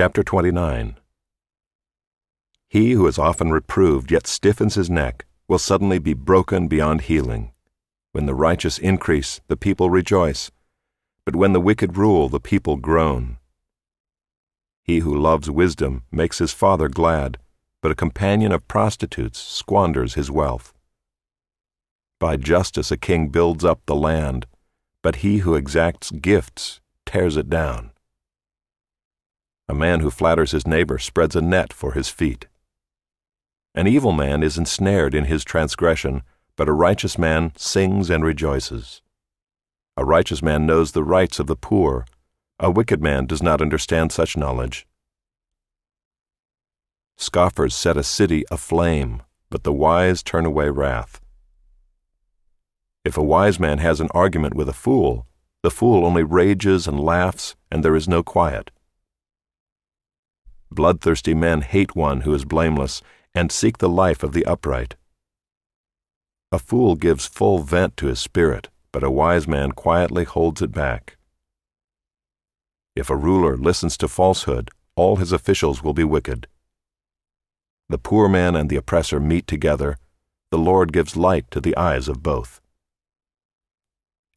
Chapter 29 He who is often reproved yet stiffens his neck will suddenly be broken beyond healing. When the righteous increase, the people rejoice, but when the wicked rule, the people groan. He who loves wisdom makes his father glad, but a companion of prostitutes squanders his wealth. By justice a king builds up the land, but he who exacts gifts tears it down. A man who flatters his neighbor spreads a net for his feet. An evil man is ensnared in his transgression, but a righteous man sings and rejoices. A righteous man knows the rights of the poor, a wicked man does not understand such knowledge. Scoffers set a city aflame, but the wise turn away wrath. If a wise man has an argument with a fool, the fool only rages and laughs, and there is no quiet. Bloodthirsty men hate one who is blameless and seek the life of the upright. A fool gives full vent to his spirit, but a wise man quietly holds it back. If a ruler listens to falsehood, all his officials will be wicked. The poor man and the oppressor meet together. The Lord gives light to the eyes of both.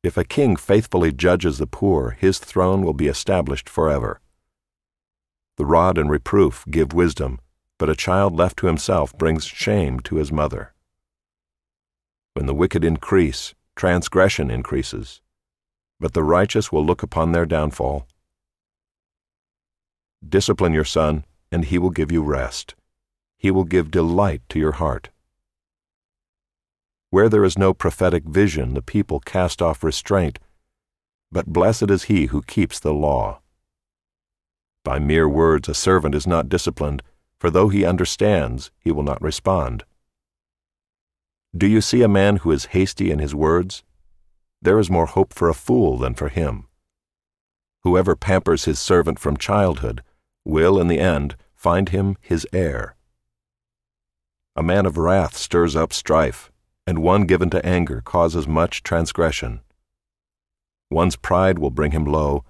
If a king faithfully judges the poor, his throne will be established forever. The rod and reproof give wisdom, but a child left to himself brings shame to his mother. When the wicked increase, transgression increases, but the righteous will look upon their downfall. Discipline your son, and he will give you rest. He will give delight to your heart. Where there is no prophetic vision, the people cast off restraint, but blessed is he who keeps the law. By mere words a servant is not disciplined, for though he understands, he will not respond. Do you see a man who is hasty in his words? There is more hope for a fool than for him. Whoever pampers his servant from childhood will, in the end, find him his heir. A man of wrath stirs up strife, and one given to anger causes much transgression. One's pride will bring him low,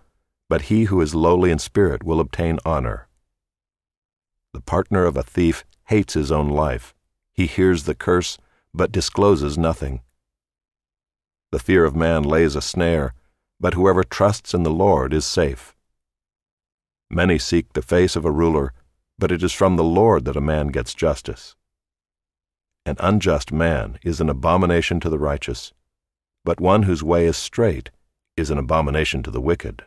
but he who is lowly in spirit will obtain honor. The partner of a thief hates his own life. He hears the curse, but discloses nothing. The fear of man lays a snare, but whoever trusts in the Lord is safe. Many seek the face of a ruler, but it is from the Lord that a man gets justice. An unjust man is an abomination to the righteous, but one whose way is straight is an abomination to the wicked.